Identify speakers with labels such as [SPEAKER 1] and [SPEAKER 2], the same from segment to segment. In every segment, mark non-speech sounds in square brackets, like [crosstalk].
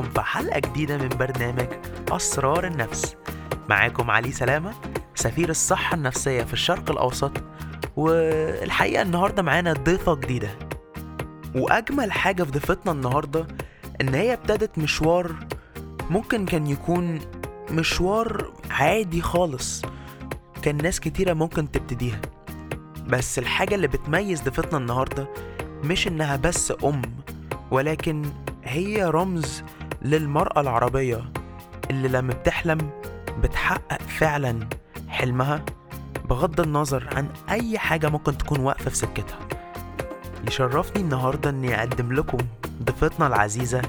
[SPEAKER 1] بيكم في حلقة جديدة من برنامج أسرار النفس. معاكم علي سلامة سفير الصحة النفسية في الشرق الأوسط والحقيقة النهاردة معانا ضيفة جديدة. وأجمل حاجة في ضيفتنا النهاردة إن هي ابتدت مشوار ممكن كان يكون مشوار عادي خالص. كان ناس كتيرة ممكن تبتديها. بس الحاجة اللي بتميز ضيفتنا النهاردة مش إنها بس أم ولكن هي رمز للمرأة العربية اللي لما بتحلم بتحقق فعلا حلمها بغض النظر عن أي حاجة ممكن تكون واقفة في سكتها. يشرفني النهاردة إني أقدم لكم ضيفتنا العزيزة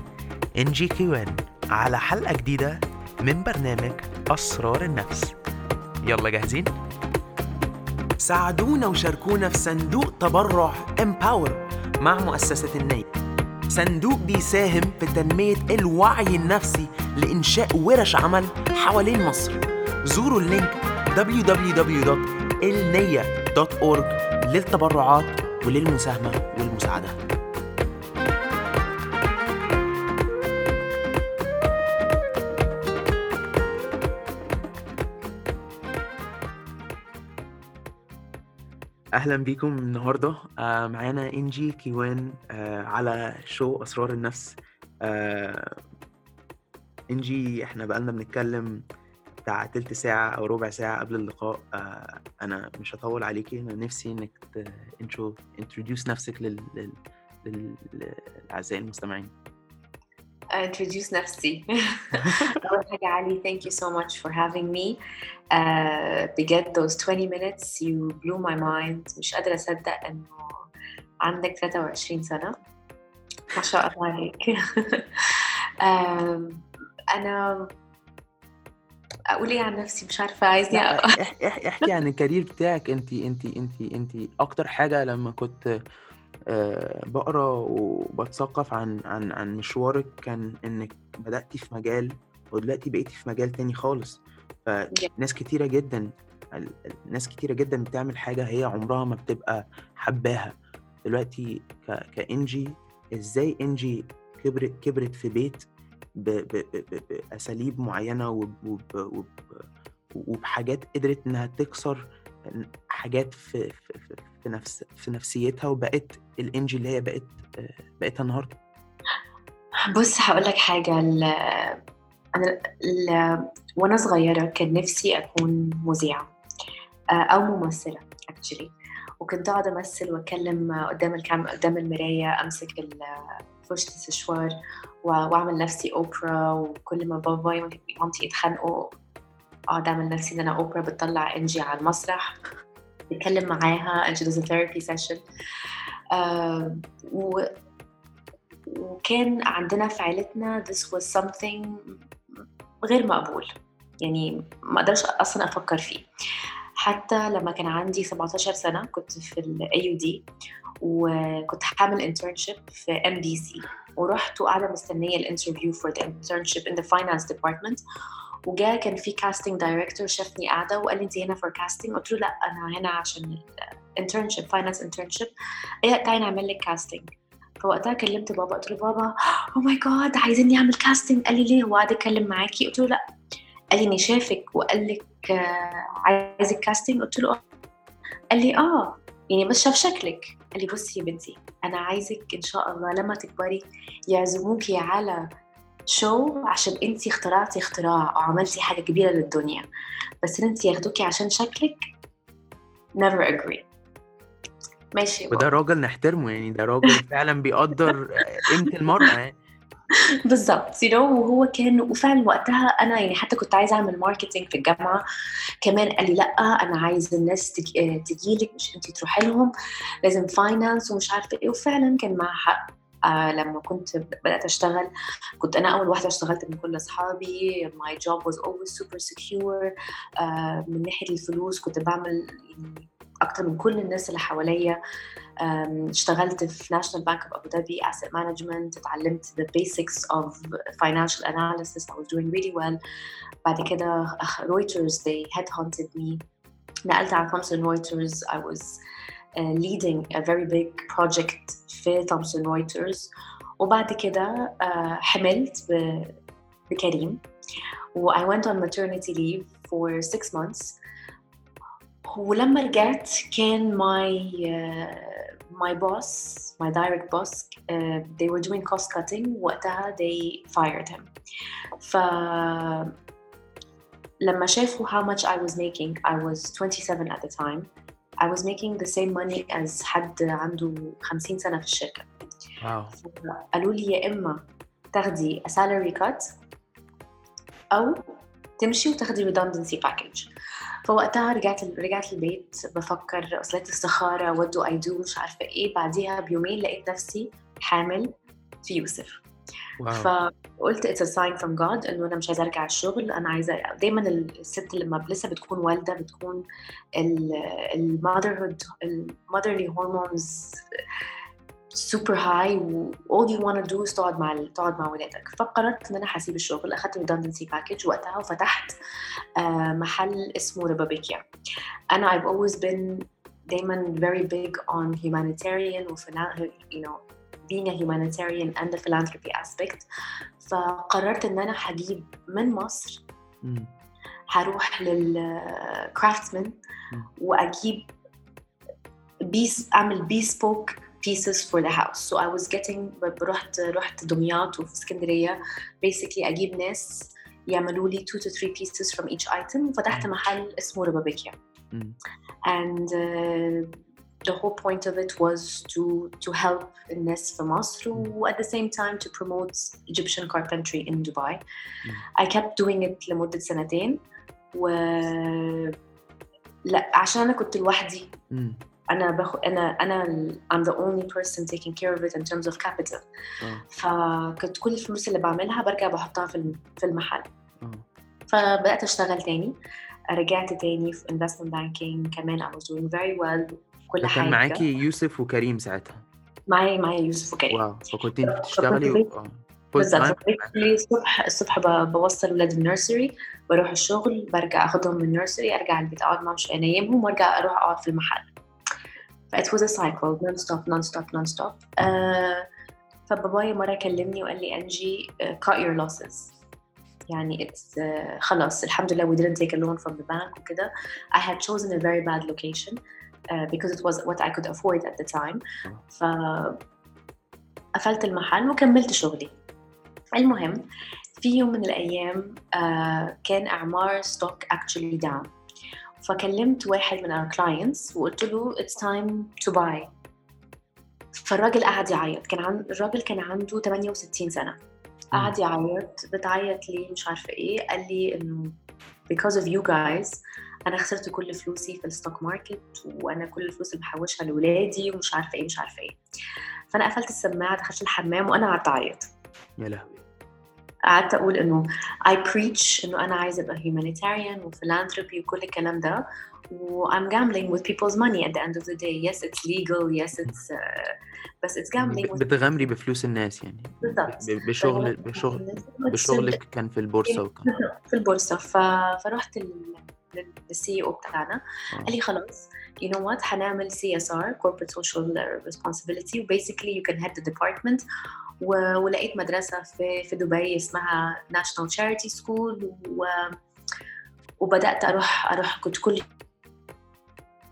[SPEAKER 1] إنجي كيوان على حلقة جديدة من برنامج أسرار النفس. يلا جاهزين؟ ساعدونا وشاركونا في صندوق تبرع Empower مع مؤسسة النيل. صندوق بيساهم في تنمية الوعي النفسي لإنشاء ورش عمل حوالين مصر. زوروا اللينك www.elniya.org للتبرعات وللمساهمة والمساعدة. أهلا بيكم النهارده. آه، معانا إنجي كيوان آه، على show أسرار النفس. آه، إنجي إحنا بقالنا بنتكلم بتاع تلت ساعة أو ربع ساعة قبل اللقاء. أنا مش هطول عليكي. أنا نفسي إنك intro introduce نفسك. لل... للأعزائي المستمعين.
[SPEAKER 2] Introduce نفسي. [laughs] [laughs] أول حاجة علي thank you so much for having me. uh, بجد those 20 minutes you blew my mind. مش قادرة أصدق إنه عندك 23 سنة. ما شاء الله عليك. [laughs] أنا أقول إيه عن نفسي مش عارفة عايزني
[SPEAKER 1] احكي عن الكارير بتاعك. انت انت انت انت أكتر حاجة لما كنت بقرا وبتثقف عن عن عن مشوارك كان إنك بدأتي في مجال ودلوقتي بقيتي في مجال تاني خالص. فناس كتيرة جدا ناس كتيرة جدا بتعمل حاجة هي عمرها ما بتبقى حباها. دلوقتي كإنجي إزاي إنجي كبرت كبرت في بيت ب ب ب بأساليب معينة وب وب وبحاجات قدرت إنها تكسر حاجات في في, في نفس في نفسيتها وبقت الإنجي اللي هي بقت بقتها النهارده.
[SPEAKER 2] بص هقول لك حاجة. ال أنا ال وأنا صغيرة كان نفسي أكون مذيعة أو ممثلة اكشلي وكنت أقعد أمثل واتكلم قدام الكام قدام المراية أمسك فرشة السشوار وأعمل نفسي أوبرا وكل ما باباي ومامتي يتخانقوا اقعد اعمل نفسي إن أنا أوبرا بتطلع انجي على المسرح بتكلم معاها and she does a therapy session. uh, وكان عندنا في عيلتنا this was something غير مقبول يعني ما أقدرش أصلا أفكر فيه. حتى لما كان عندي 17 سنة كنت في ال AUD وكنت هعمل internship في MBC ورحت وقاعدة مستنية ال interview for the internship in the finance department. وجاء كان في casting director شافني قاعدة وقال لي انت هنا for casting قلت له لا أنا هنا عشان ال internship finance internship إيه تعالي نعمل لك casting فوقتها كلمت بابا قلت له بابا oh my god عايزيني أعمل casting قال لي ليه؟ هو قاعد يتكلم معاكي؟ قلت له لا. قال لي إني شافك وقال لك آه، عايزك casting قلت له آه. قال لي آه يعني بس شاف شكلك. قال لي بصي يا بنتي أنا عايزك إن شاء الله لما تكبري يعزموكي على show؟ عشان انت اخترعتي اختراع أو عملتي حاجة كبيرة للدنيا. بس انت ياخدوكي عشان شكلك never agree. ماشي
[SPEAKER 1] وده راجل نحترمه يعني ده راجل [laughs] فعلا بيقدر قيمة المرأة يعني.
[SPEAKER 2] بالظبط you وهو كان وفعلا وقتها أنا يعني حتى كنت عايزة أعمل marketing في الجامعة كمان قال لي لأ أنا عايز الناس تجي لك مش انت تروحي لهم لازم finance ومش عارفة إيه وفعلا كان معاه حق. آه، لما كنت بدأت أشتغل كنت أنا أول واحدة اشتغلت من كل أصحابي. my job was always super secure من ناحية الفلوس كنت بعمل يعني أكتر من كل الناس اللي حواليا. اشتغلت في National Bank of Abu Dhabi asset management اتعلمت the basics of financial analysis I was doing really well بعد كده Reuters they headhunted me نقلت على خمسه رويترز اي واز leading a very big project في Thomson Reuters وبعد كده آه، حملت ب- بكريم و I went on maternity leave for six months ولما رجعت كان my uh, my boss my direct boss uh, they were doing cost cutting وقتها they fired him ف لما شافوا how much I was making I was 27 at the time I was making the same money as حد عنده 50 سنة في الشركة.
[SPEAKER 1] واو.
[SPEAKER 2] قالوا لي يا إما تاخدي a salary cut أو تمشي وتاخدي redundancy package. فوقتها رجعت رجعت البيت بفكر صليت استخارة what do I do مش عارفة إيه. بعديها بيومين لقيت نفسي حامل في يوسف.
[SPEAKER 1] واو.
[SPEAKER 2] فقلت a sign from God إنه أنا مش عايزة أرجع الشغل. أنا عايزة دايما الست لما لسه بتكون والدة بتكون المotherhood المotherly hormones super high و all you want to do is تقعد مع تقعد مع ولادك. فقررت إن أنا هسيب الشغل. أخدت redundancy package وقتها وفتحت آه، محل اسمه ربابيكيا أنا I've always been دايما very big on humanitarian و philan- you know being a humanitarian and the philanthropy aspect فقررت ان انا هجيب من مصر
[SPEAKER 1] مم.
[SPEAKER 2] هروح للكرافتسمان
[SPEAKER 1] مم.
[SPEAKER 2] واجيب بيس اعمل bespoke pieces for the house so I was getting رحت رحت دمياط وفي اسكندريه basically اجيب ناس يعملوا لي 2 to 3 pieces from each item وفتحت
[SPEAKER 1] مم.
[SPEAKER 2] محل اسمه ربابيكيا
[SPEAKER 1] مم.
[SPEAKER 2] and uh, the whole point of it was to to help الناس في مصر و at the same time to promote Egyptian carpentry in Dubai. I kept doing it لمدة سنتين و لا عشان أنا كنت لوحدي
[SPEAKER 1] مم.
[SPEAKER 2] أنا باخد أنا أنا ال- I'm the only person taking care of it in terms of capital
[SPEAKER 1] آه.
[SPEAKER 2] فكنت كل الفلوس اللي بعملها برجع بحطها في الم- في المحل
[SPEAKER 1] آه.
[SPEAKER 2] فبدأت أشتغل تاني رجعت تاني في investment banking كمان I was doing very well كل
[SPEAKER 1] ده
[SPEAKER 2] حاجة.
[SPEAKER 1] كان معاكي يوسف وكريم ساعتها.
[SPEAKER 2] معايا معايا يوسف وكريم.
[SPEAKER 1] واو فكنت انت بتشتغلي و... آه.
[SPEAKER 2] بالظبط الصبح الصبح بوصل ولاد النيرسري بروح الشغل برجع أخدهم من النيرسري أرجع البيت أقعد معاهم شوية أنيمهم وأرجع أروح أقعد في المحل. ف it was a cycle non stop non stop non stop آه فبابايا مرة كلمني وقال لي انجي uh, cut your losses. يعني it's uh, خلاص الحمد لله we didn't take a loan from the bank وكده. I had chosen a very bad location. Uh, because it was what I could afford at the time. ف قفلت المحل وكملت شغلي. المهم في يوم من الأيام آه كان إعمار ستوك actually down. فكلمت واحد من our clients وقلت له it's time to buy. فالراجل قعد يعيط. كان عن... الراجل كان عنده 68 سنة. قعد يعيط بتعيط ليه؟ مش عارفة إيه. قال لي إنه because of you guys أنا خسرت كل فلوسي في الستوك ماركت وأنا كل الفلوس اللي بحوشها لاولادي ومش عارفة إيه مش عارفة إيه. فأنا قفلت السماعة دخلت الحمام وأنا قعدت أعيط.
[SPEAKER 1] يا لهوي.
[SPEAKER 2] قعدت أقول إنه I preach إنه أنا عايزة أبقى humanitarian وفيلانثروبي وكل الكلام ده و I'm gambling with people's money at the end of the day. Yes it's legal. Yes it's uh, بس it's gambling with
[SPEAKER 1] بتغامري بفلوس الناس يعني.
[SPEAKER 2] بالظبط.
[SPEAKER 1] ب- بشغل بشغل بشغلك كان في البورصة وكان
[SPEAKER 2] في البورصة. ف... فرحت للسي أو بتاعنا
[SPEAKER 1] آه.
[SPEAKER 2] قال لي خلاص you know what هنعمل CSR corporate social responsibility و basically you can head the department و... ولقيت مدرسة في في دبي اسمها National Charity School و... وبدأت أروح أروح كنت كل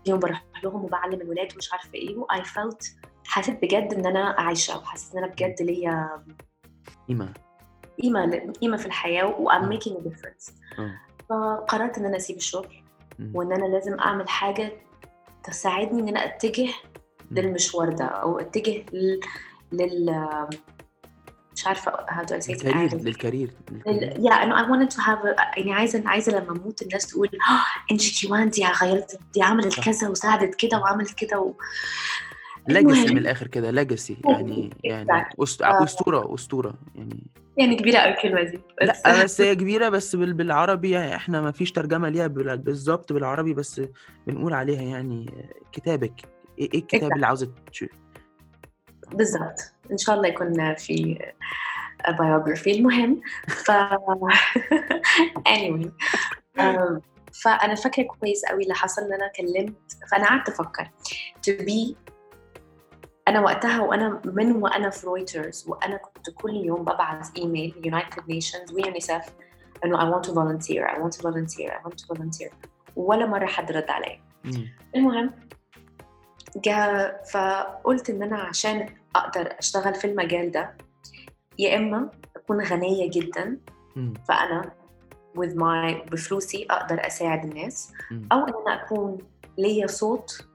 [SPEAKER 2] يوم بروح لهم وبعلم الولاد ومش إيه و I felt حسيت بجد إن أنا عايشة وحسيت إن أنا بجد ليا
[SPEAKER 1] قيمة
[SPEAKER 2] قيمة قيمة في الحياة و I'm
[SPEAKER 1] آه.
[SPEAKER 2] making a difference
[SPEAKER 1] آه.
[SPEAKER 2] فقررت إن أنا أسيب الشغل
[SPEAKER 1] مم.
[SPEAKER 2] وإن أنا لازم أعمل حاجة تساعدني إن أنا أتجه
[SPEAKER 1] مم.
[SPEAKER 2] للمشوار ده أو أتجه لل, لل... مش عارفة how do I say
[SPEAKER 1] للكارير. لل
[SPEAKER 2] career yeah أنا I wanted to have a, يعني عايزة عايزة لما أموت الناس تقول آه إنجي كيوان دي غيرت دي عملت. كذا وساعدت كده وعملت كده و... legacy.
[SPEAKER 1] من الآخر كده legacy يعني يعني.
[SPEAKER 2] آه.
[SPEAKER 1] أسطورة أسطورة يعني
[SPEAKER 2] يعني كبيرة أوي الكلمة دي بس
[SPEAKER 1] لأ بس هي كبيرة بس بال... بالعربي يعني إحنا ما فيش ترجمة ليها بال... بالظبط بالعربي بس بنقول عليها يعني كتابك إيه إيه الكتاب. اللي عاوزة تشوف
[SPEAKER 2] بالظبط إن شاء الله يكون في biography المهم ف [laughs] anyway فأنا فاكرة كويس قوي اللي حصل إن أنا كلمت فأنا قعدت أفكر to be أنا وقتها وأنا من وأنا في Reuters وأنا كنت كل يوم ببعث إيميل United Nations و UNICEF إنه I want to volunteer I want to volunteer I want to volunteer ولا مرة حد رد عليا. المهم جاء فقلت إن أنا عشان أقدر أشتغل في المجال ده يا إما أكون غنية جدا
[SPEAKER 1] مم.
[SPEAKER 2] فأنا with my فلوسي أقدر أساعد الناس
[SPEAKER 1] مم.
[SPEAKER 2] أو إن أنا أكون ليا صوت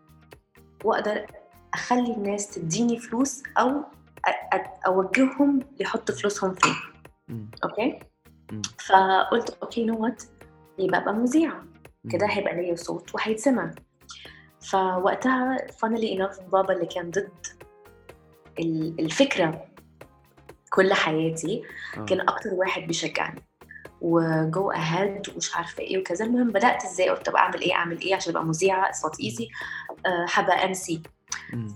[SPEAKER 2] وأقدر أخلي الناس تديني فلوس أو أوجههم يحطوا فلوسهم فين.
[SPEAKER 1] أوكي.
[SPEAKER 2] فقلت أوكي you know what يبقى أبقى مذيعه كده. هيبقى ليا صوت وهيتسمع. فوقتها funnily enough بابا اللي كان ضد ال- الفكرة كل حياتي
[SPEAKER 1] آه.
[SPEAKER 2] كان أكتر واحد بيشجعني. و go ahead ومش عارفة إيه وكذا. المهم بدأت إزاي؟ قلت طب أعمل إيه؟ أعمل إيه عشان أبقى مذيعة؟ it's easy حابقى MC
[SPEAKER 1] مم.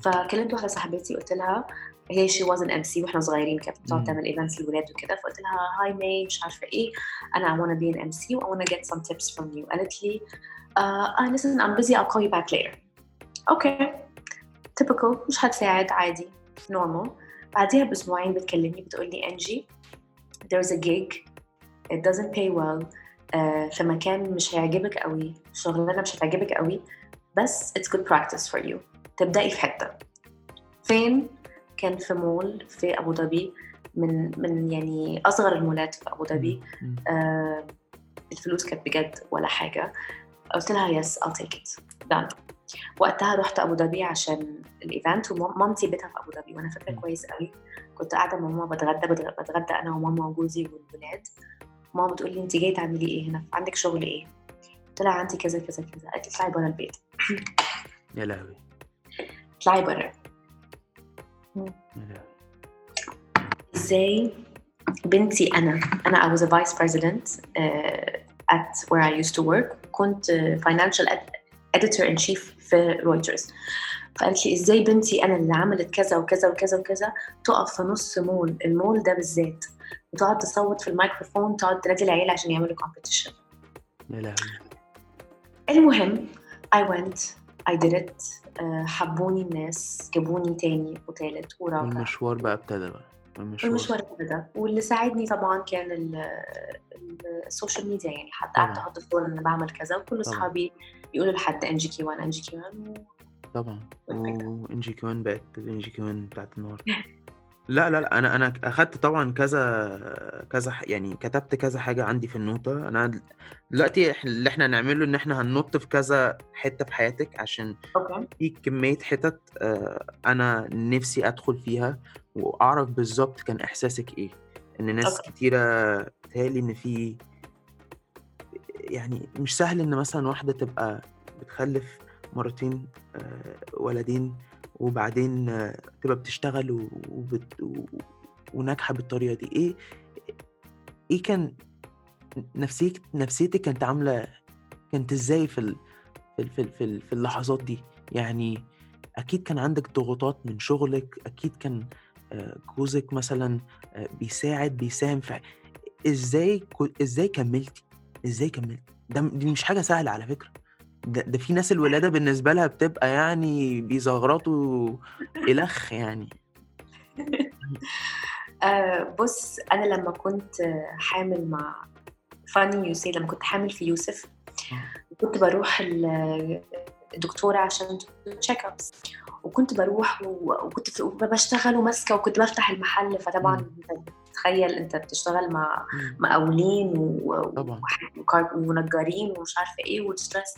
[SPEAKER 2] فكلمت واحدة صاحبتي قلت لها هي she was an MC وإحنا صغيرين كانت بتقعد. تعمل events للولاد وكده فقلت لها hi مي مش عارفة إيه أنا I wanna be an MC و I wanna get some tips from you. قالت لي uh, uh, listen I'm busy I'll call you back later. أوكي typical مش هتساعد عادي normal. بعديها بأسبوعين بتكلمني بتقول لي انجي there's a gig it doesn't pay well uh, في مكان مش هيعجبك قوي شغلانة مش هتعجبك قوي بس it's good practice for you. تبدأي في حتة. فين؟ كان في مول في أبو ظبي من من يعني أصغر المولات في أبو ظبي. آه الفلوس كانت بجد ولا حاجة. قلت لها yes I'll take it. Done. وقتها رحت أبو ظبي عشان ال event ومامتي بيتها في أبو ظبي وأنا فاكرة
[SPEAKER 1] مم.
[SPEAKER 2] كويس قوي. كنت قاعدة مع ماما بتغدى بتغ- بتغدى أنا وماما وجوزي والولاد. ماما بتقول لي أنت جاية تعملي إيه هنا؟ عندك شغل إيه؟ قلت لها عندي كذا كذا كذا. قالت لي اطلعي بره البيت.
[SPEAKER 1] يا لهوي.
[SPEAKER 2] اطلعي بره
[SPEAKER 1] يا لهوي
[SPEAKER 2] إزاي بنتي أنا. أنا I was a vice president uh, at where I used to work. كنت uh, financial ed- editor in chief في رويترز فقالت لي إزاي بنتي أنا اللي عملت كذا وكذا وكذا وكذا؟ تقف في نص مول. المول ده بالذات. وتقعد تصوت في الميكروفون تقعد تنادي العيله عشان يعملوا competition
[SPEAKER 1] يا لهوي.
[SPEAKER 2] المهم I went I did it. uh, حبوني الناس جابوني تاني وتالت ورابع
[SPEAKER 1] والمشوار بقى ابتدى بقى. المشوار
[SPEAKER 2] المشوار ده واللي ساعدني طبعا كان ال- ال- ال social media يعني حتى. قعدت أحط صور إن أنا بعمل كذا وكل. أصحابي يقولوا لحد ان جي كي 1 ان جي كي 1
[SPEAKER 1] طبعا.
[SPEAKER 2] والفكرة.
[SPEAKER 1] وانجي كمان بقت الانجي كمان بتاعت النهارده [laughs] لا لا لا أنا أنا أخدت طبعا كذا كذا ح- يعني كتبت كذا حاجة عندي في النوتة. أنا دل- دلوقتي إح- اللي إحنا هنعمله إن إحنا هننط في كذا حتة في حياتك عشان
[SPEAKER 2] أوكي.
[SPEAKER 1] في كمية حتت آه، أنا نفسي أدخل فيها وأعرف بالظبط كان إحساسك إيه. إن ناس
[SPEAKER 2] أوكي.
[SPEAKER 1] كتيرة بتهيألي إن في يعني مش سهل إن مثلا واحدة تبقى بتخلف مرتين آه، ولدين وبعدين تبقى بتشتغل وبت... وناجحة بالطريقة دي. إيه إيه كان نفسيتك نفسيتك كانت عاملة كانت إزاي في ال... في ال... في ال... في ال- في اللحظات دي؟ يعني أكيد كان عندك ضغوطات من شغلك أكيد كان آه، جوزك مثلا آه، بيساعد بيساهم في إزاي إزاي كملتي؟ إزاي كملتي؟ ده دي مش حاجة سهلة على فكرة. ده, ده في ناس الولادة بالنسبة لها بتبقى يعني بيزغرطوا الخ يعني. [laughs]
[SPEAKER 2] آه بص أنا لما كنت آه، حامل مع فاني يوسف لما كنت حامل في يوسف كنت بروح ال- الدكتوره عشان check ups وكنت بروح وكنت بشتغل وماسكة وكنت بفتح المحل. فطبعا تخيل أنت بتشتغل مع. مقاولين و- ونجارين ومش عارفة إيه وال stress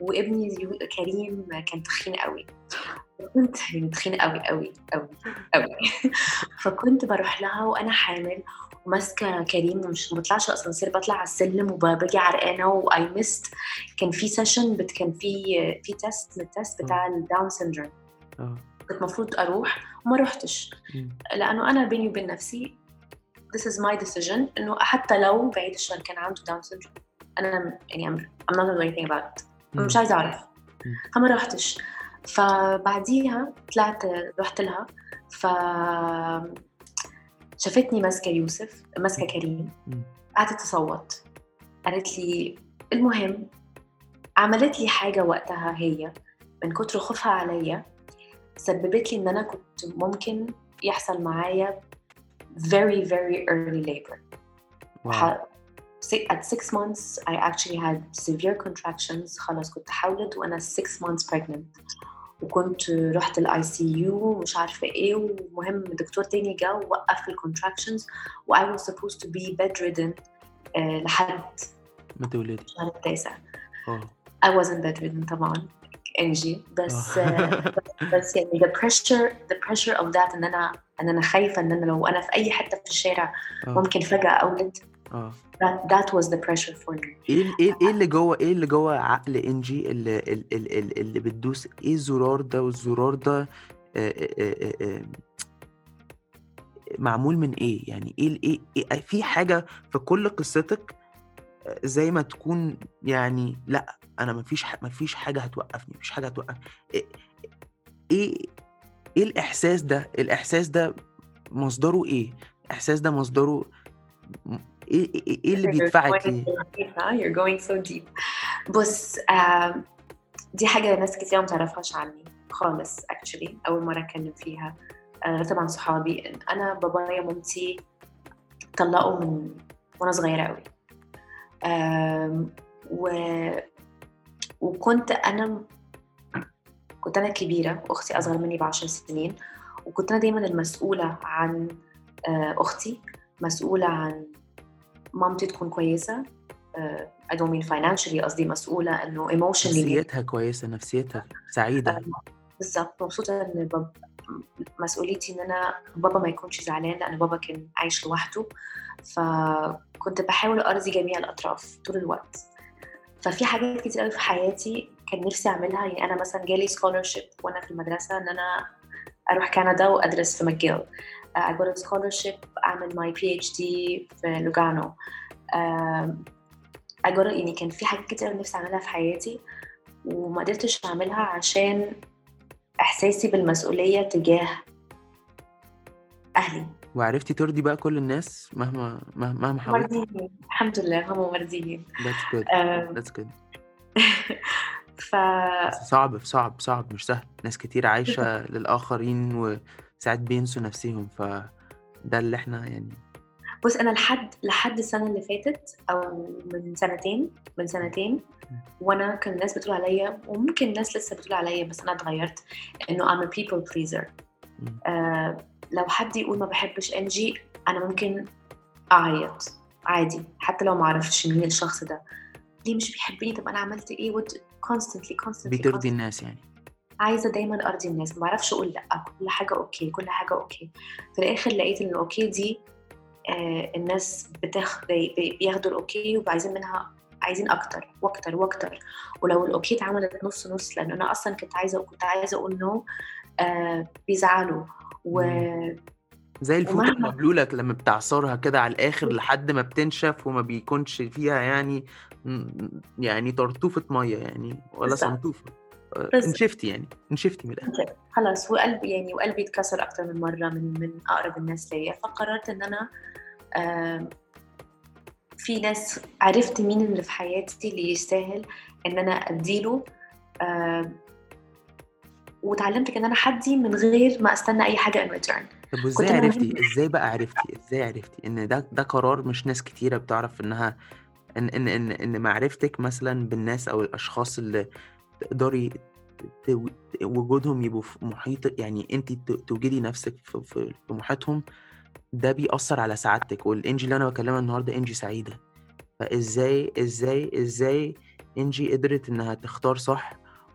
[SPEAKER 2] وابني كريم كان تخين قوي. كنت يعني [laughs] تخين قوي قوي قوي قوي. [laughs] فكنت بروح لها وأنا حامل وماسكة كريم ومش ما بطلعش الأسانسير بطلع على السلم وباجي عرقانة و I missed كان في session بت كان في في test من ال test بتاع ال Down
[SPEAKER 1] syndrome آه.
[SPEAKER 2] كنت المفروض أروح وما روحتش.
[SPEAKER 1] مم.
[SPEAKER 2] لأنه أنا بيني وبين نفسي this is my decision إنه حتى لو بعيد الشر كان عنده Down syndrome. أنا يعني I'm, I'm not gonna do anything about it. مش عايزة
[SPEAKER 1] أعرف.
[SPEAKER 2] فما رحتش فبعديها طلعت رحت لها. ف شافتني ماسكة يوسف ماسكة كريم. قعدت تصوت. قالت لي المهم عملت لي حاجة وقتها هي من كتر خوفها عليا سببت لي إن أنا كنت ممكن يحصل معايا very very early labor. At six months I actually had severe contractions. خلاص كنت حاولت وأنا six months pregnant. وكنت رحت ال ICU ومش عارفة إيه ومهم دكتور تاني جه ووقف ال contractions و I was supposed to be bedridden آه، لحد
[SPEAKER 1] ما تولدي
[SPEAKER 2] الشهر التاسع.
[SPEAKER 1] آه.
[SPEAKER 2] I wasn't bedridden طبعا إنجي. بس
[SPEAKER 1] آه.
[SPEAKER 2] آه، بس يعني the pressure the pressure of that إن أنا إن أنا خايفة إن أنا لو أنا في أي حتة في الشارع ممكن فجأة
[SPEAKER 1] أولد.
[SPEAKER 2] That, that was the pressure for me.
[SPEAKER 1] إيه إيه إيه اللي جوه إيه اللي جوه عقل انجي اللي اللي, اللي, بتدوس؟ إيه الزرار ده والزرار ده آه، آه، آه، معمول من إيه؟ يعني إيه إيه, إيه في حاجة في كل قصتك زي ما تكون يعني لأ أنا مفيش ح- مفيش حاجة هتوقفني مفيش حاجة هتوقف إيه إيه إيه الإحساس ده؟ الإحساس ده مصدره إيه؟ الإحساس ده مصدره إيه إيه, إيه اللي
[SPEAKER 2] You're
[SPEAKER 1] بيدفعك?
[SPEAKER 2] You're going so deep. بص دي حاجة ناس كتير ما تعرفهاش عني خالص actually أول مرة أتكلم فيها آه، طبعا صحابي أنا بابايا ومامتي طلقوا من وأنا صغيرة قوي و... وكنت أنا كنت أنا كبيرة وأختي أصغر مني بعشر سنين وكنت أنا دايما المسؤولة عن آه، أختي مسؤولة عن مامتي تكون كويسة. آه، I don't mean financially قصدي مسؤولة إنه emotionally.
[SPEAKER 1] نفسيتها كويسة نفسيتها سعيدة.
[SPEAKER 2] بالظبط. مبسوطة إن باب... مسؤوليتي إن أنا بابا ما يكونش زعلان لأن بابا كان عايش لوحده. فكنت بحاول أرضي جميع الأطراف طول الوقت. ففي حاجات كتير قوي في حياتي كان نفسي أعملها. يعني أنا مثلا جالي scholarship وأنا في المدرسة إن أنا أروح كندا وأدرس في ماجيل I got a scholarship أعمل my PhD في لوجانو um, I got يعني كان في حاجات كتير نفسي أعملها في حياتي وما قدرتش أعملها عشان إحساسي بالمسؤولية تجاه أهلي.
[SPEAKER 1] وعرفتي ترضي بقى كل الناس مهما مهما حاولتي؟
[SPEAKER 2] مرضيين الحمد لله هم مرضيين
[SPEAKER 1] that's good.
[SPEAKER 2] آم،
[SPEAKER 1] that's good. [laughs]
[SPEAKER 2] ف
[SPEAKER 1] صعب صعب صعب مش سهل. ناس كتير عايشة [laughs] للآخرين وساعات بينسوا نفسهم فده اللي إحنا يعني
[SPEAKER 2] بص أنا لحد لحد السنة اللي فاتت أو من سنتين من سنتين وأنا كان الناس بتقول عليا وممكن الناس لسه بتقول عليا بس أنا اتغيرت إنه I'm a people pleaser. آه لو حد يقول ما بحبش انجي أنا ممكن أعيط عادي حتى لو ما أعرفش مين الشخص ده. ليه مش بيحبني طب أنا عملت إيه؟ what constantly constantly,
[SPEAKER 1] بترضي. الناس يعني.
[SPEAKER 2] عايزة دايما أرضي الناس ما بعرفش أقول لأ كل حاجة okay كل حاجة okay. في الآخر لقيت إن okay دي آه الناس بتاخد بياخدوا ال okay وعايزين منها عايزين أكتر وأكتر وأكتر. ولو ال okay اتعملت نص نص لأن أنا أصلا كنت عايزة كنت عايزة أقول no آه بيزعلوا. و
[SPEAKER 1] زي الفوطة
[SPEAKER 2] ومهما-
[SPEAKER 1] المبلولة لما بتعصرها كده على الآخر لحد ما بتنشف وما بيكونش فيها يعني يعني طرطوفة مية يعني ولا
[SPEAKER 2] بالظبط.
[SPEAKER 1] انشفتي يعني انشفتي من الآخر.
[SPEAKER 2] خلاص وقلبي يعني وقلبي اتكسر أكتر من مرة من من أقرب الناس ليا. فقررت إن أنا في ناس عرفت مين اللي في حياتي اللي يستاهل إن أنا أديله وتعلمت إن أنا حدي من غير ما أستنى أي حاجة ان ريتيرن
[SPEAKER 1] طب
[SPEAKER 2] وإزاي
[SPEAKER 1] عرفتي؟ إزاي بقى عرفتي؟ إزاي عرفتي إن ده ده قرار مش ناس كتيرة بتعرف إنها إن إن إن, إن معرفتك مثلا بالناس أو الأشخاص اللي تقدري وجودهم يبقوا في محيط يعني انت توجدي نفسك في, محيطهم ده بيأثر على سعادتك. والإنجي اللي أنا بكلمها النهارده إنجي سعيدة. فإزاي إزاي إزاي إنجي قدرت إنها تختار صح؟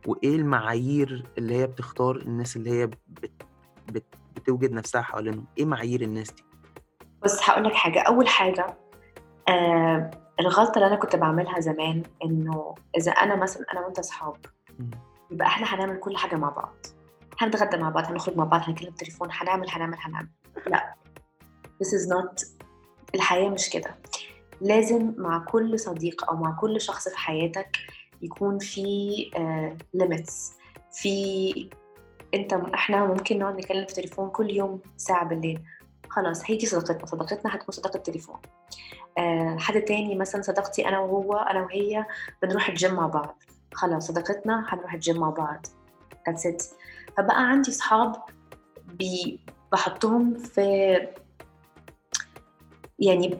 [SPEAKER 1] وإيه المعايير اللي هي بتختار الناس اللي هي بت بت بتوجد نفسها حوالينهم؟ إيه معايير الناس دي؟
[SPEAKER 2] بس هقول لك حاجة. أول حاجة آه الغلطة اللي أنا كنت بعملها زمان إنه إذا أنا مثلا أنا وأنت
[SPEAKER 1] أصحاب.
[SPEAKER 2] يبقى إحنا هنعمل كل حاجة مع بعض. هنتغدى مع بعض هنخرج مع بعض هنكلم تليفون هنعمل هنعمل هنعمل. لا. This is not الحياة مش كده. لازم مع كل صديق أو مع كل شخص في حياتك يكون في uh, limits. في أنت إحنا ممكن نقعد نتكلم في تليفون كل يوم ساعة بالليل. خلاص هي دي صداقتنا. صداقتنا هتكون صداقة تليفون. آه حد تاني مثلا صداقتي أنا وهو أنا وهي بنروح الجيم مع بعض. خلاص صداقتنا هنروح الجيم مع بعض. That's it. فبقى عندي صحاب بي باحطهم في يعني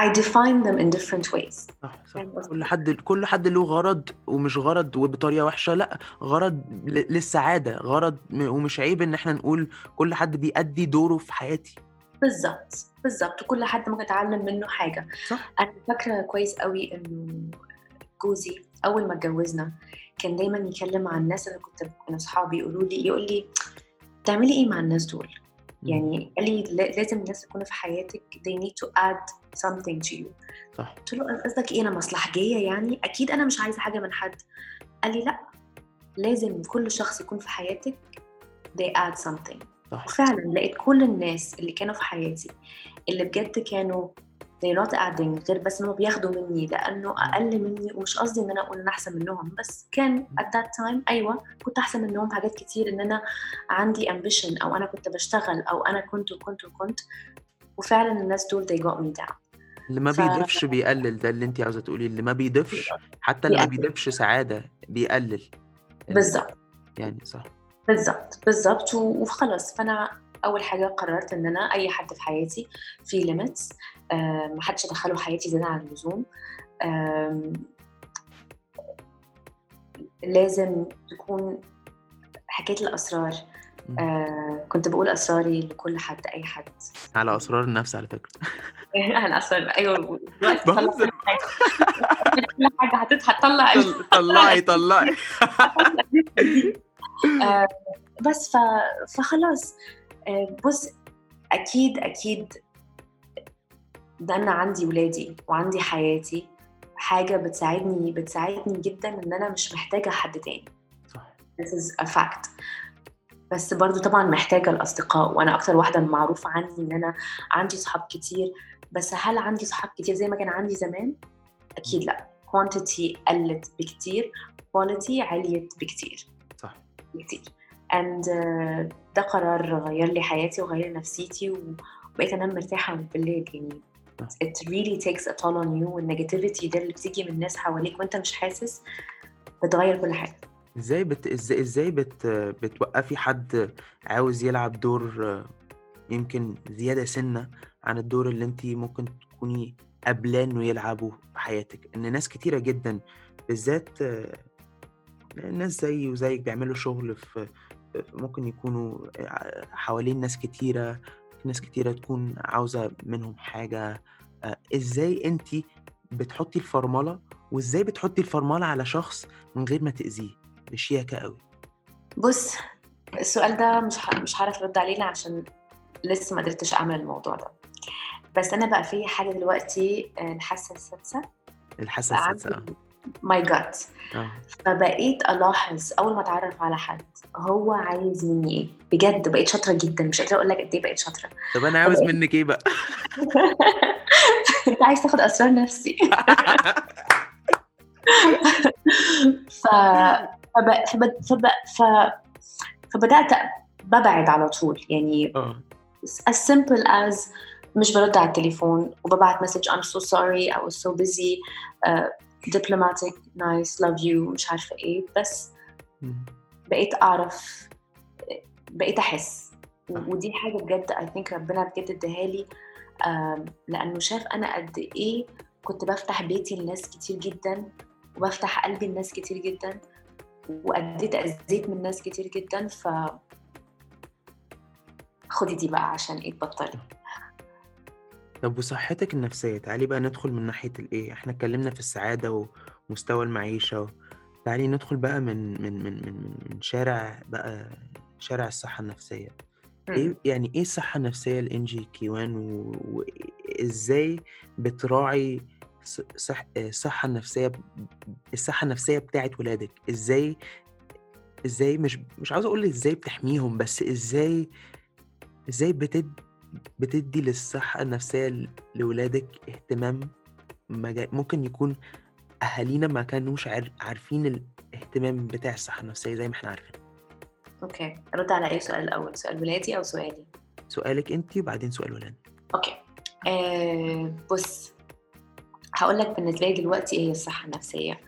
[SPEAKER 2] I define them in different ways.
[SPEAKER 1] صح صح؟ كل حد كل حد له غرض ومش غرض وبطريقة وحشة لأ غرض للسعادة غرض ومش عيب إن إحنا نقول كل حد بيأدي دوره في حياتي.
[SPEAKER 2] بالظبط بالظبط. وكل حد ممكن اتعلم منه حاجة.
[SPEAKER 1] صح.
[SPEAKER 2] أنا فاكرة كويس قوي إنه جوزي أول ما اتجوزنا كان دايما يكلم عن الناس. اللي كنت كانوا أصحابي يقولوا لي يقول لي بتعملي إيه مع الناس دول. يعني قال لي لا- لازم الناس يكونوا في حياتك. they need to add something to you.
[SPEAKER 1] صح.
[SPEAKER 2] قلت له قصدك إيه؟ أنا مصلحجيه يعني؟ أكيد أنا مش عايزة حاجة من حد. قال لي لا لازم كل شخص يكون في حياتك they add something.
[SPEAKER 1] صح
[SPEAKER 2] وفعلا لقيت كل الناس اللي كانوا في حياتي اللي بجد كانوا they not adding غير بس إنهم بياخدوا مني لأنه أقل مني ومش قصدي إن أنا أقول أنا أحسن منهم بس كان at that time أيوه كنت أحسن منهم حاجات كتير إن أنا عندي ambition أو أنا كنت بشتغل أو أنا كنت وكنت وكنت وفعلا الناس دول they got me down.
[SPEAKER 1] اللي ما
[SPEAKER 2] ف-
[SPEAKER 1] بيضيفش بيقلل ده اللي انت عاوزة تقوليه اللي ما بيضيفش حتى اللي ما. بيضيفش سعادة بيقلل. ال-
[SPEAKER 2] بالظبط.
[SPEAKER 1] يعني صح.
[SPEAKER 2] بالظبط بالظبط وخلاص. فأنا أول حاجة قررت إن أنا أي حد في حياتي في ليميتس ما حدش ادخله حياتي زيادة عن اللزوم لازم تكون حكاية
[SPEAKER 1] الأسرار.
[SPEAKER 2] آه، كنت بقول أسراري لكل حد أي حد.
[SPEAKER 1] على أسرار النفس على فكرة. [laughs]
[SPEAKER 2] أنا أسرار أيوه دلوقتي. [laughs] كل [laughs] حاجة. هتطلع
[SPEAKER 1] طلعي طلعي.
[SPEAKER 2] آه، بس ف... فخلاص آه، بص أكيد أكيد ده أنا عندي ولادي وعندي حياتي. حاجة بتساعدني بتساعدني جدا إن أنا مش محتاجة حد تاني.
[SPEAKER 1] صح
[SPEAKER 2] this is a fact. بس برضو طبعا محتاجة الأصدقاء وأنا أكتر واحدة معروفة عني إن أنا عندي صحاب كتير. بس هل عندي صحاب كتير زي ما كان عندي زمان؟ أكيد لأ. Quantity قلت بكتير quality عليت بكتير. كتير and uh, ده قرار غير لي حياتي وغير نفسيتي وبقيت أنام مرتاحة بالليل. يعني
[SPEAKER 1] صح.
[SPEAKER 2] it really takes a toll on you والنيجاتيفيتي ده اللي بتيجي من الناس حواليك وأنت مش حاسس بتغير كل حاجة.
[SPEAKER 1] إزاي بت... إزاي إزاي بت... بتوقفي حد عاوز يلعب دور آه، يمكن زيادة سنة عن الدور اللي أنت ممكن تكوني قابلاه إنه يلعبه في حياتك؟ إن ناس كتيرة جدا بالذات آه، ناس زيي وزيك بيعملوا شغل في ممكن يكونوا آه، حوالين ناس كتيرة في ناس كتيرة تكون عاوزة منهم حاجة. آه، إزاي انت بتحطي الفرملة وإزاي بتحطي الفرملة على شخص من غير ما تأذيه؟ بشياكة قوي.
[SPEAKER 2] بص السؤال ده مش ح... مش هعرف أرد عليه عشان لسه ما قدرتش أعمل الموضوع ده. بس أنا بقى في حاجة دلوقتي آه، الحاسه السادسه
[SPEAKER 1] السادسة
[SPEAKER 2] عندي ماي جات
[SPEAKER 1] آه.
[SPEAKER 2] فبقيت ألاحظ أول ما أتعرف على حد هو عايز مني. إيه بجد بقيت شاطرة جدا. مش قادرة أقول لك قد إيه بقيت شاطرة.
[SPEAKER 1] طب أنا عاوز منك إيه بقى؟
[SPEAKER 2] انت [laughs] عايز تاخد أسرار نفسي. [laughs] ف... فب... فب... فب... ف... فبدأت ببعد على طول. يعني
[SPEAKER 1] آه.
[SPEAKER 2] as simple as مش برد على التليفون وببعت مسج I'm so sorry I was so busy uh, diplomatic nice love you مش عارفة إيه بس. بقيت أعرف بقيت أحس
[SPEAKER 1] صح.
[SPEAKER 2] ودي حاجة بجد I think ربنا بجد اداها لي لأنه شاف أنا قد إيه كنت بفتح بيتي لناس كتير جدا وبفتح قلبي لناس كتير جدا وأديت أذيت من ناس كتير جدا ف خدي دي بقى عشان إيه تبطلي
[SPEAKER 1] طب وصحتك النفسية؟ تعالي بقى ندخل من ناحية الإيه؟ إحنا اتكلمنا في السعادة ومستوى المعيشة. و... تعالي ندخل بقى من من من من من, من شارع بقى شارع الصحة النفسية. إيه يعني إيه الصحة النفسية لإنجي كيوان و- وازاي بتراعي ص- صح الصحة النفسية ب- الصحة النفسية بتاعت ولادك؟ إزاي إزاي مش مش عاوز أقول إزاي بتحميهم بس إزاي إزاي بتد بتدي للصحة النفسية لولادك اهتمام مجا- ممكن يكون أهالينا ما كانوش عار- عارفين الاهتمام بتاع الصحة النفسية زي ما إحنا عارفين.
[SPEAKER 2] أوكي. ارد على أي سؤال الأول؟ سؤال ولادي أو سؤالي؟
[SPEAKER 1] سؤالك أنت وبعدين سؤال ولاد
[SPEAKER 2] أوكي. آه بص. هقول لك بالنسبة لي دلوقتي إيه الصحة النفسية.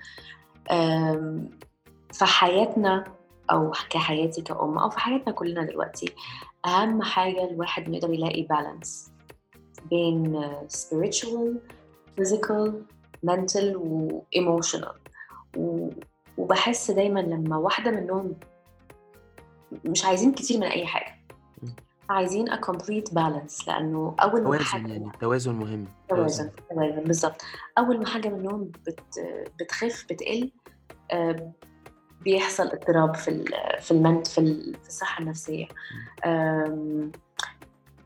[SPEAKER 2] آم، في حياتنا أو كحياتي كأم أو في حياتنا كلنا دلوقتي أهم حاجة الواحد يقدر يلاقي بالانس بين آه، spiritual physical mental و emotional. و... وبحس دايما لما واحدة منهم مش عايزين كتير من أي حاجة.
[SPEAKER 1] مم.
[SPEAKER 2] عايزين a complete balance لأنه أول ما
[SPEAKER 1] توازن
[SPEAKER 2] حاجة
[SPEAKER 1] يعني التوازن مهم.
[SPEAKER 2] توازن توازن. بالظبط. أول ما حاجة منهم بت... بتخف بتقل آه، بيحصل اضطراب في في المنت في ال- في الصحة النفسية. آم،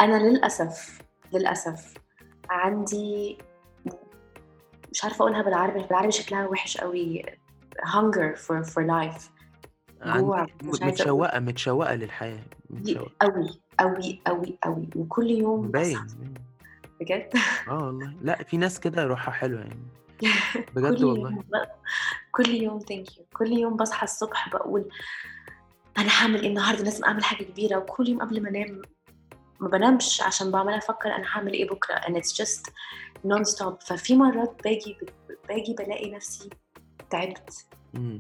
[SPEAKER 2] أنا للأسف للأسف عندي مش عارفة أقولها بالعربي بالعربي شكلها وحش قوي. hunger for for life. جوع
[SPEAKER 1] عندك
[SPEAKER 2] مش
[SPEAKER 1] م-
[SPEAKER 2] عايزة أقول.
[SPEAKER 1] متشوقة متشوقة للحياة
[SPEAKER 2] دي
[SPEAKER 1] متشوقة.
[SPEAKER 2] قوي قوي قوي قوي. وكل يوم
[SPEAKER 1] باين.
[SPEAKER 2] بجد؟
[SPEAKER 1] آه والله. لأ في ناس كده روحها حلوة يعني. [laughs] بجد والله.
[SPEAKER 2] كل يوم ثانك يو كل يوم بصحى الصبح بقول أنا هعمل إيه النهارده؟ لازم أعمل حاجة كبيرة. وكل يوم قبل ما أنام ما بنامش عشان بعمل أفكر أنا هعمل إيه بكرة. And it's just non stop ففي مرات باجي باجي بلاقي نفسي تعبت.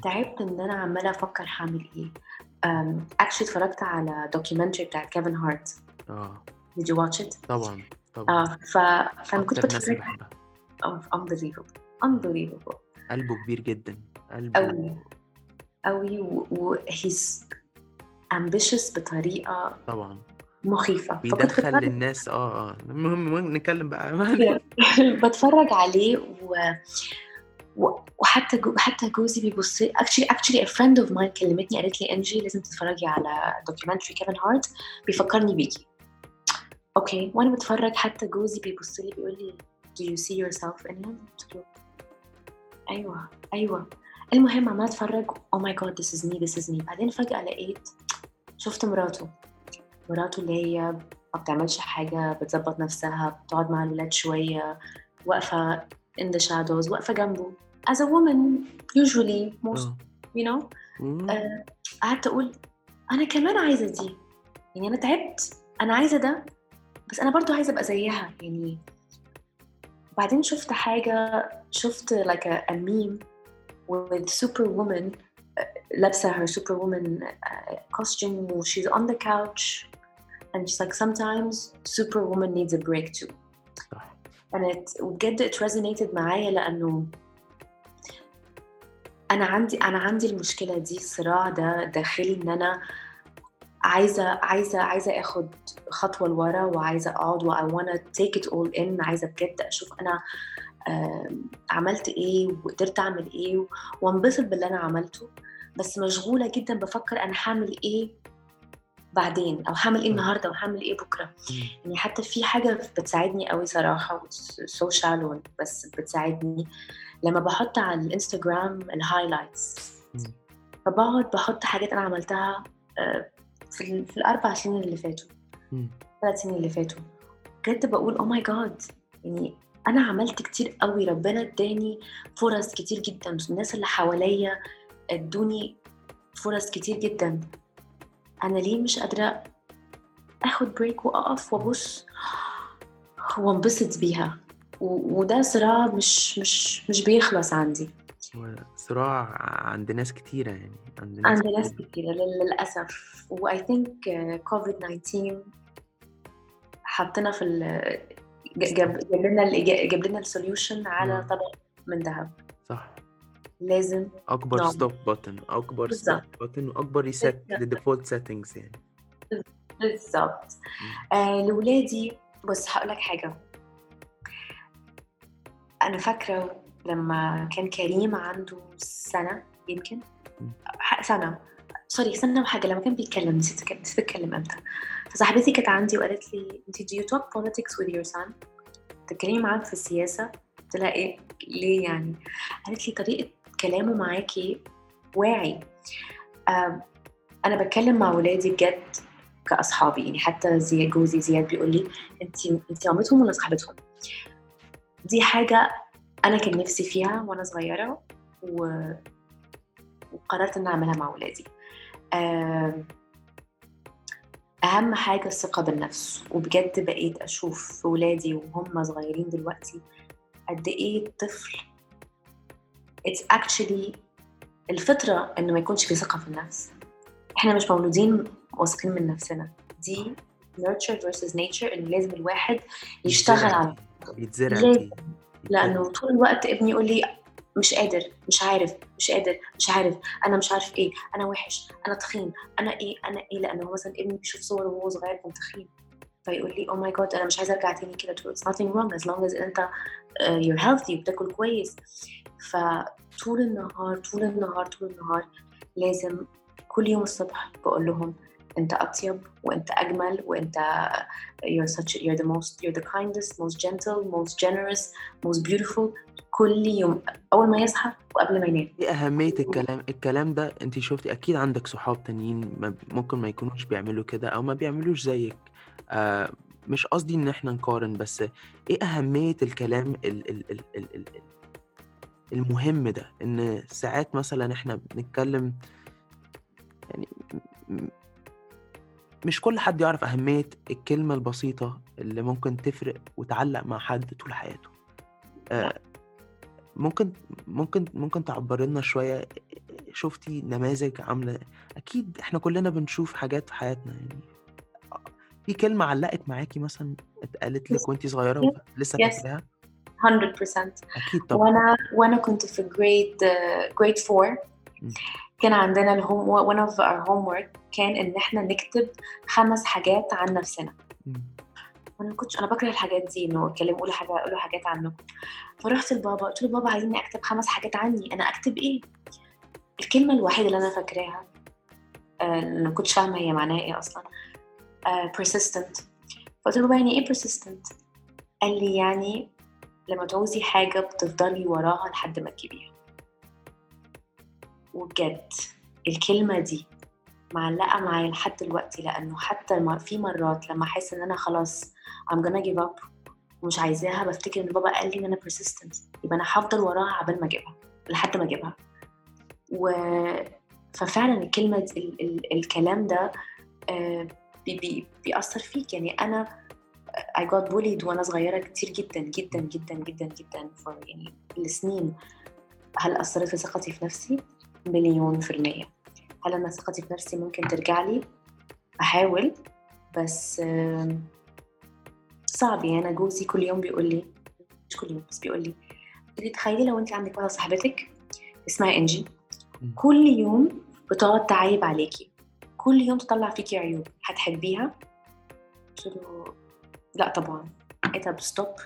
[SPEAKER 2] تعبت إن أنا عمالة أفكر هعمل إيه. actually اتفرجت على documentary بتاع كيفن هارت
[SPEAKER 1] آه.
[SPEAKER 2] Did you watch it?
[SPEAKER 1] طبعا طبعا.
[SPEAKER 2] آه ف... فأنا كنت بتفرج oh, unbelievable. Unbelievable.
[SPEAKER 1] قلبه كبير جدا قلبه
[SPEAKER 2] قوي قوي و, و he's ambitious بطريقة
[SPEAKER 1] طبعا.
[SPEAKER 2] مخيفة. فكنت
[SPEAKER 1] بيدخل للناس آه آه. المهم نتكلم بقى. [laughs]
[SPEAKER 2] بتفرج عليه و... و... وحتى جو... حتى جوزي بيبص actually actually a friend of mine كلمتني قالت لي انجي لازم تتفرجي على documentary كيفن هارت بيفكرني بيكي okay وأنا بتفرج حتى جوزي بيبص لي بيقول لي do you see yourself in him قلت له أيوه أيوه. المهم عمالة أتفرج oh my god this is me this is me. بعدين فجأة لقيت شفت مراته. مراته اللي هي ما بتعملش حاجة بتظبط نفسها بتقعد مع الولاد شوية واقفة in the shadows واقفة جنبه. As a woman usually most
[SPEAKER 1] آه.
[SPEAKER 2] you know. آه، قعدت أقول أنا كمان عايزة دي. يعني أنا تعبت. أنا عايزة ده. بس أنا برضو عايزة أبقى زيها. يعني بعدين شفت حاجة شفت like a, a meme with superwoman uh, لابسة her superwoman uh, costume و she's on the couch and she's like sometimes superwoman needs a break too
[SPEAKER 1] صح
[SPEAKER 2] and it وبجد it resonated معايا لأنه أنا عندي أنا عندي المشكلة دي الصراع ده داخلي إن أنا عايزة عايزة عايزة آخد خطوة لورا وعايزة أقعد و I wanna take it all in عايزة بجد أشوف أنا آم، عملت إيه وقدرت أعمل إيه وانبسط باللي أنا عملته بس مشغولة جدا بفكر أنا هعمل إيه بعدين أو هعمل إيه
[SPEAKER 1] صح.
[SPEAKER 2] النهاردة أو هعمل إيه بكرة
[SPEAKER 1] مم.
[SPEAKER 2] يعني حتى في حاجة بتساعدني قوي صراحة so shallow بس بتساعدني لما بحط على الإنستجرام ال
[SPEAKER 1] highlights.
[SPEAKER 2] فبقعد بحط حاجات أنا عملتها آه، في, في الأربع سنين اللي فاتوا. ثلاث سنين اللي فاتوا بجد بقول oh my God يعني أنا عملت كتير قوي ربنا اداني فرص كتير جدا. الناس اللي حواليا ادوني فرص كتير جدا. أنا ليه مش قادرة آخد break وأقف وأبص وأنبسط بيها؟ وده صراع مش مش مش بيخلص عندي.
[SPEAKER 1] صراع عند ناس كتيرة يعني عند ناس
[SPEAKER 2] عند ناس
[SPEAKER 1] كتير
[SPEAKER 2] كتيرة لل- للأسف. و I think كوفيد 19 حطنا في جاب جاب لنا جاب لنا ال solution
[SPEAKER 1] على.
[SPEAKER 2] طبق من ذهب.
[SPEAKER 1] صح.
[SPEAKER 2] لازم نعم.
[SPEAKER 1] stop button أكبر stop
[SPEAKER 2] بالظبط.
[SPEAKER 1] button وأكبر reset.
[SPEAKER 2] لل
[SPEAKER 1] default settings يعني.
[SPEAKER 2] بالظبط. آه لولادي بص هقول لك حاجة. أنا فاكرة لما كان كريم عنده سنة يمكن؟ سنة. سوري سنة وحاجة لما كان بيتكلم نسيت نسيت أتكلم إمتى. فصاحبتي كانت عندي وقالت لي أنت do you talk politics with your son؟ تتكلمي معاه في السياسة؟ قلت لها إيه؟ ليه يعني؟ قالت لي طريقة كلامه معاكي واعي أنا بتكلم مع ولادي بجد كأصحابي يعني حتى زي جوزي زياد بيقول لي أنت أنت مامتهم ولا صاحبتهم؟ دي حاجة أنا كان نفسي فيها وأنا صغيرة و... وقررت إن أعملها مع ولادي آم، أهم حاجة الثقة بالنفس. وبجد بقيت أشوف في ولادي وهم صغيرين دلوقتي قد إيه الطفل it's actually الفطرة إنه ما يكونش في ثقة في النفس. إحنا مش مولودين واثقين من نفسنا. دي nurture versus nature إن لازم الواحد يشتغل على لازم. لأنه
[SPEAKER 1] بيتزرع
[SPEAKER 2] طول الوقت ابني يقول لي مش قادر مش عارف مش قادر مش عارف أنا مش عارف إيه أنا وحش أنا تخين أنا إيه أنا إيه لأنه مثلا ابني بيشوف صور وهو صغير كان تخين. فيقول لي أو ماي جاد أنا مش عايز أرجع تاني كده تقول it's nothing wrong as long as أنت you're healthy وبتاكل كويس. فطول النهار طول النهار طول النهار لازم كل يوم الصبح بقول لهم أنت أطيب وأنت أجمل وأنت you're such you're the most you're the kindest most gentle most generous most beautiful. كل يوم أول ما يصحى وقبل ما ينام.
[SPEAKER 1] إيه أهمية الكلام الكلام ده انت شفتي أكيد عندك صحاب تانيين ممكن ما يكونوش بيعملوا كده أو ما بيعملوش زيك. آه مش قصدي إن إحنا نقارن بس إيه أهمية الكلام ال ال ال ال ال ال- المهم ده؟ إن ساعات مثلا إحنا بنتكلم يعني مش كل حد يعرف أهمية الكلمة البسيطة اللي ممكن تفرق وتعلق مع حد طول حياته. آه ممكن ممكن ممكن تعبر لنا شوية شفتي نماذج عاملة أكيد إحنا كلنا بنشوف حاجات في حياتنا يعني في كلمة علقت معاكي مثلا اتقالت لك
[SPEAKER 2] Yes.
[SPEAKER 1] ولسه
[SPEAKER 2] Yes.
[SPEAKER 1] فاكراها
[SPEAKER 2] 100%
[SPEAKER 1] أكيد طبعا
[SPEAKER 2] وأنا وأنا كنت في grade grade 4
[SPEAKER 1] مم.
[SPEAKER 2] كان عندنا ال home one of our homework كان إن إحنا نكتب خمس حاجات عن نفسنا
[SPEAKER 1] مم.
[SPEAKER 2] وأنا ما كنتش أنا بكره الحاجات دي إنه اتكلم قولوا حاجة قولوا حاجات عنكم فرحت لبابا قلت له بابا عايزيني أكتب خمس حاجات عني. أنا أكتب إيه؟ الكلمة الوحيدة اللي أنا فاكراها آه، أنا ما كنتش فاهمة هي معناها إيه أصلا. آه، persistent. فقلت له بابا يعني إيه persistent قال لي يعني لما تعوزي حاجة بتفضلي وراها لحد ما تجيبيها. وبجد الكلمة دي معلقة معايا لحد دلوقتي لأنه حتى في مرات لما أحس إن أنا خلاص I'm gonna give up. ومش عايزاها بفتكر إن بابا قال لي إن أنا persistent. يبقى أنا هفضل وراها عبال ما أجيبها لحد ما أجيبها. و ففعلا الكلمة ال... ال... الكلام ده آه، بي... بي... بيأثر فيك. يعني أنا I got bullied وأنا صغيرة كتير جدا جدا جدا جدا جدا for يعني لسنين. هل أثرت في ثقتي في نفسي؟ مليون في المية. هل أنا ثقتي في نفسي ممكن ترجع لي؟ أحاول بس آم، صعب يعني أنا جوزي كل يوم بيقول لي مش كل يوم بس بيقول لي تخيلي لو أنت عندك واحدة صاحبتك؟ اسمها إنجي.
[SPEAKER 1] مم.
[SPEAKER 2] كل يوم بتقعد تعايب عليكي. كل يوم تطلع فيكي عيوب. هتحبيها؟ قلت له لا طبعا. إيه طب stop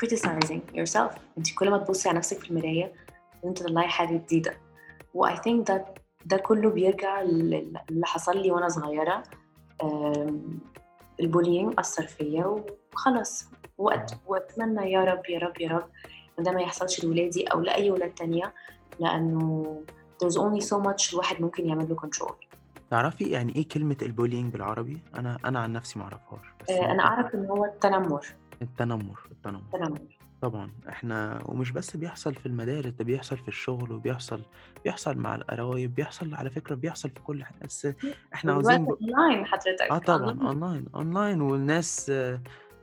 [SPEAKER 2] criticizing yourself. أنت كل ما تبصي على نفسك في المراية أنت تطلعي حاجة جديدة. و I think that ده كله بيرجع لل- اللي حصل لي وأنا صغيرة. أم، البولينج أثر فيا وخلاص وقت وأتمنى يا رب يا رب يا رب ده ما يحصلش لولادي أو لأي ولاد تانية لأنه there's only so much الواحد ممكن يعمل له control.
[SPEAKER 1] تعرفي يعني إيه كلمة ال bullying بالعربي؟ أنا أنا عن نفسي معرفهاش بس
[SPEAKER 2] أه، أنا
[SPEAKER 1] ممكن
[SPEAKER 2] أعرف إن هو التنمر.
[SPEAKER 1] التنمر التنمر.
[SPEAKER 2] التنمر.
[SPEAKER 1] طبعا إحنا ومش بس بيحصل في المدارس ده بيحصل في الشغل وبيحصل بيحصل مع القرايب بيحصل على فكرة بيحصل في كل حاجة بس
[SPEAKER 2] إحنا
[SPEAKER 1] عاوزين ب...
[SPEAKER 2] أونلاين حضرتك
[SPEAKER 1] آه طبعا online online والناس آه،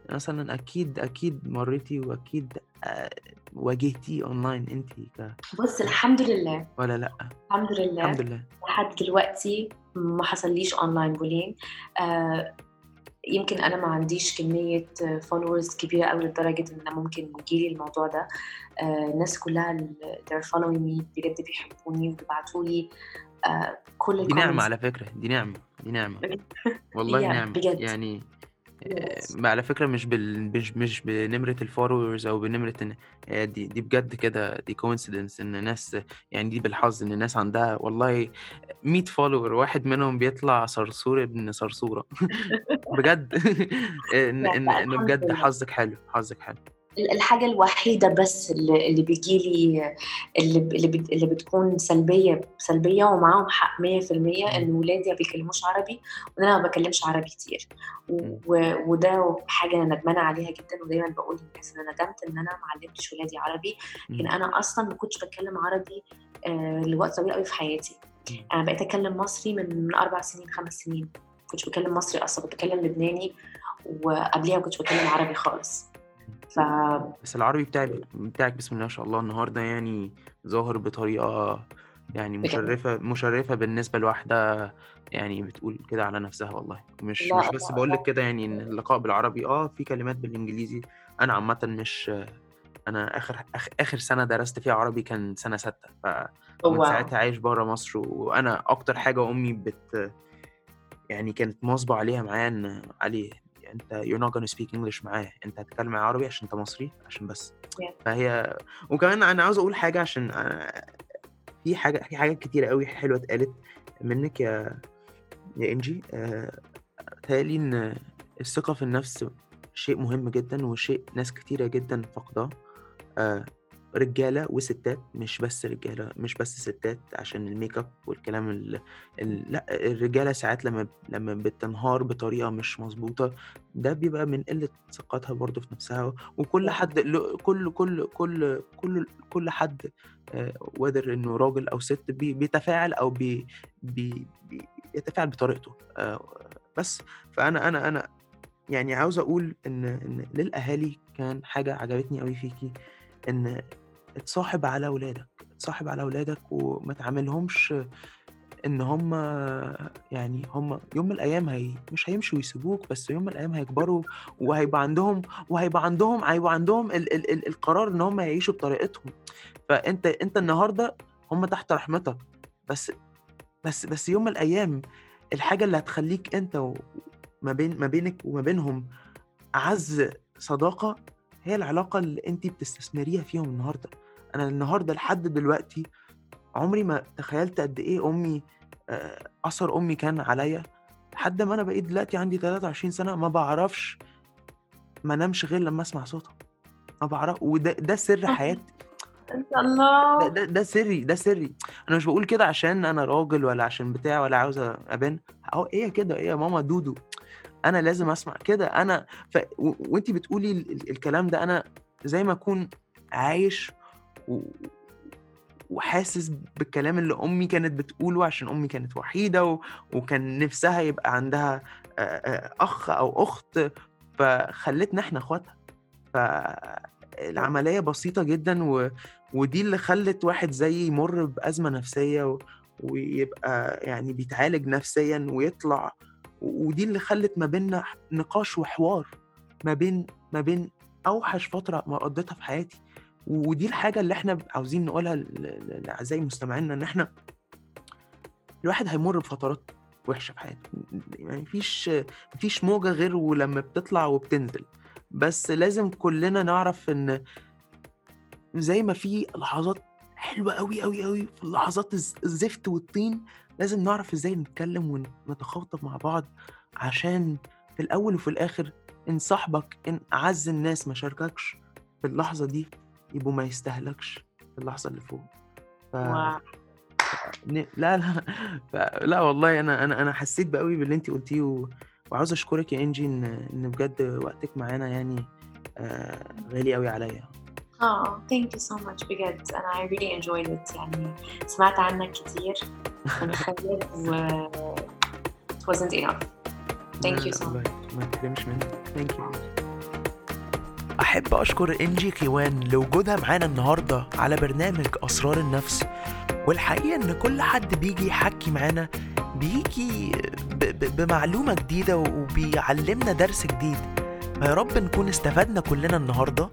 [SPEAKER 1] مثلا أكيد أكيد مريتي وأكيد آه، واجهتي أونلاين انت ك...
[SPEAKER 2] بص الحمد لله.
[SPEAKER 1] ولا لأ؟
[SPEAKER 2] الحمد لله.
[SPEAKER 1] الحمد لله.
[SPEAKER 2] لحد دلوقتي ما حصليش online bullying آه يمكن أنا ما عنديش كمية followers كبيرة قوي لدرجة إن أنا ممكن يجيلي الموضوع ده. آه الناس كلها اللي they're following me بجد بيحبوني وبيبعتوا لي. آه كل
[SPEAKER 1] دي ال
[SPEAKER 2] comments
[SPEAKER 1] على فكرة دي نعمة دي نعمة. [laughs] والله
[SPEAKER 2] هي
[SPEAKER 1] نعمة.
[SPEAKER 2] بجد.
[SPEAKER 1] يعني. ما على فكرة مش بال مش مش بنمرة ال followers أو بنمرة إن آه، دي دي بجد كده دي coincidence إن ناس يعني دي بالحظ إن الناس عندها والله 100 follower واحد منهم بيطلع صرصور ابن صرصورة. [laughs] بجد. [laughs] إن
[SPEAKER 2] لا
[SPEAKER 1] إن بجد حظك حلو حظك حلو.
[SPEAKER 2] الحاجة الوحيدة بس اللي, اللي بيجيلي اللي, اللي, بت- اللي بتكون سلبية سلبية ومعاهم حق 100% إن. ولادي ما بيتكلموش عربي وإن أنا ما بكلمش عربي كتير وده حاجة أنا ندمانة عليها جدا ودايما بقول للناس إن أنا ندمت إن أنا ما علمتش ولادي عربي لكن
[SPEAKER 1] مم.
[SPEAKER 2] أنا أصلا ما كنتش بتكلم عربي آه، لوقت طويل قوي في حياتي. أنا بقيت أتكلم مصري من من أربع سنين خمس سنين ما كنتش بتكلم مصري أصلا كنت بتكلم لبناني وقبليها ما كنتش بتكلم عربي خالص ف
[SPEAKER 1] بس العربي بتاعك بتاعك بسم الله ما شاء الله النهارده يعني ظاهر بطريقة يعني
[SPEAKER 2] بجد؟
[SPEAKER 1] مشرفة مشرفة بالنسبة لواحدة يعني بتقول كده على نفسها والله. مش
[SPEAKER 2] لا
[SPEAKER 1] مش بس بقول لك كده يعني إن اللقاء بالعربي آه في كلمات بالإنجليزي. أنا عامة مش أنا آخر آخر سنة درست فيها عربي كان سنة ستة. ف ساعتها عايش بره مصر وأنا أكتر حاجة أمي بت يعني كانت مواظبة عليها معايا إن علي أنت you're not gonna speak English معايا أنت هتتكلم معايا عربي عشان أنت مصري عشان بس.
[SPEAKER 2] Yeah.
[SPEAKER 1] فهي وكمان أنا عاوز أقول حاجة عشان أنا- في حاجة في حاجات كتيرة قوي حلوة اتقالت منك يا يا إنجي. آه، تهيألي إن الثقة في النفس شيء مهم جدا وشيء ناس كتيرة جدا فقداه آه، رجالة وستات مش بس رجالة مش بس ستات عشان الميك اب والكلام ال... ال... لأ الرجالة ساعات لما لما بتنهار بطريقة مش مظبوطة ده بيبقى من قلة ثقتها برضه في نفسها وكل. حد كل كل كل كل كل حد whether إنه راجل أو ست بي... بيتفاعل أو بي... بي... بي... يتفاعل بطريقته آه، بس فأنا أنا أنا يعني عاوز أقول إن إن للأهالي كان حاجة عجبتني قوي فيكي إن اتصاحب على اولادك اتصاحب على اولادك وما تعاملهمش إن هم يعني هم يوم من الأيام هي مش هيمشوا ويسيبوك بس يوم من الأيام هيكبروا وهيبقى عندهم وهيبقى عندهم هيبقى عندهم ال ال ال القرار إن هم يعيشوا بطريقتهم. فأنت أنت النهارده هم تحت رحمتك بس بس بس يوم من الأيام الحاجة اللي هتخليك أنت و- ما بين ما بينك وما بينهم أعز صداقة هي العلاقة اللي انت بتستثمريها فيهم النهارده. أنا النهارده لحد دلوقتي عمري ما تخيلت قد إيه أمي آه، أثر أمي كان عليا. لحد ما أنا بقيت دلوقتي عندي 23 سنة ما بعرفش ما انامش غير لما أسمع صوتها. ما بعرف وده ده سر [laughs] حياتي. ده,
[SPEAKER 2] الله.
[SPEAKER 1] ده, ده سري ده سري. أنا مش بقول كده عشان أنا راجل ولا عشان بتاع ولا عاوز أبان. أهو إيه كده؟ إيه يا ماما؟ دودو. أنا لازم أسمع كده. أنا ف... و... وانت بتقولي. ال- الكلام ده أنا زي ما أكون عايش وحاسس بالكلام اللي أمي كانت بتقوله عشان أمي كانت وحيدة و... وكان نفسها يبقى عندها أخ أو أخت فخلتنا إحنا إخواتها. فالعملية بسيطة جدا و... ودي اللي خلت واحد زيي يمر بأزمة نفسية و... ويبقى يعني بيتعالج نفسيا ويطلع. ودي اللي خلت ما بيننا نقاش وحوار ما بين ما بين أوحش فترة ما قضيتها في حياتي. ودي الحاجة اللي إحنا عاوزين نقولها لأعزائي مستمعينا إن إحنا الواحد هيمر بفترات وحشة في حياته. يعني مفيش مفيش موجة غير ولما بتطلع وبتنزل. بس لازم كلنا نعرف إن زي ما في لحظات حلوة قوي قوي قوي في لحظات الز- الزفت والطين لازم نعرف إزاي نتكلم ونتخاطب مع بعض عشان في الأول وفي الآخر إن صاحبك إن أعز الناس ما شارككش في اللحظة دي. يبقوا ما يستهلكش في اللحظه اللي فوق. ف...
[SPEAKER 2] واو.
[SPEAKER 1] لا لا ف... لا والله أنا أنا أنا حسيت بقوي باللي انت قلتيه و... وعاوز أشكرك يا إنجي إن إن بجد وقتك معانا يعني آه غالي قوي عليا.
[SPEAKER 2] آه thank you so much بجد. أنا I really enjoyed it يعني. سمعت عنك كتير. و it wasn't enough. Thank
[SPEAKER 1] لا
[SPEAKER 2] you
[SPEAKER 1] لا
[SPEAKER 2] so
[SPEAKER 1] والله
[SPEAKER 2] much.
[SPEAKER 1] ما تحرمش منك thank you أحب أشكر إنجي كيوان لوجودها معانا النهاردة على برنامج أسرار النفس. والحقيقة إن كل حد بيجي يحكي معانا بيجي بمعلومة جديدة وبيعلمنا درس جديد. فيا رب نكون استفدنا كلنا النهاردة.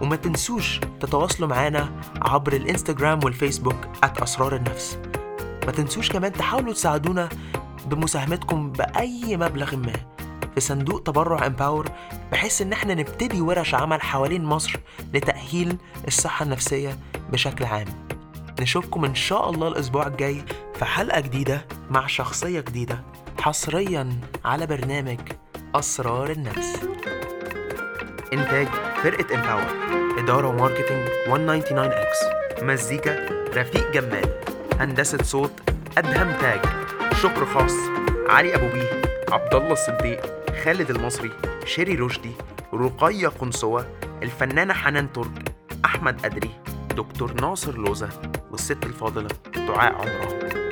[SPEAKER 1] وما تنسوش تتواصلوا معانا عبر الإنستجرام والفيسبوك أسرار النفس. ما تنسوش كمان تحاولوا تساعدونا بمساهمتكم بأي مبلغ ما. في صندوق تبرع امباور بحيث إن إحنا نبتدي ورش عمل حوالين مصر لتأهيل الصحة النفسية بشكل عام. نشوفكم إن شاء الله الأسبوع الجاي في حلقة جديدة مع شخصية جديدة حصريا على برنامج أسرار النفس. إنتاج فرقة امباور إدارة و marketing 199 إكس مزيكا رفيق جمال. هندسة صوت أدهم تاج. شكر خاص علي أبو بيه عبد الله الصديق. خالد المصري شيري رشدي رقية قنصوة الفنانة حنان ترك أحمد أدري دكتور ناصر لوزة والست الفاضلة دعاء عمران.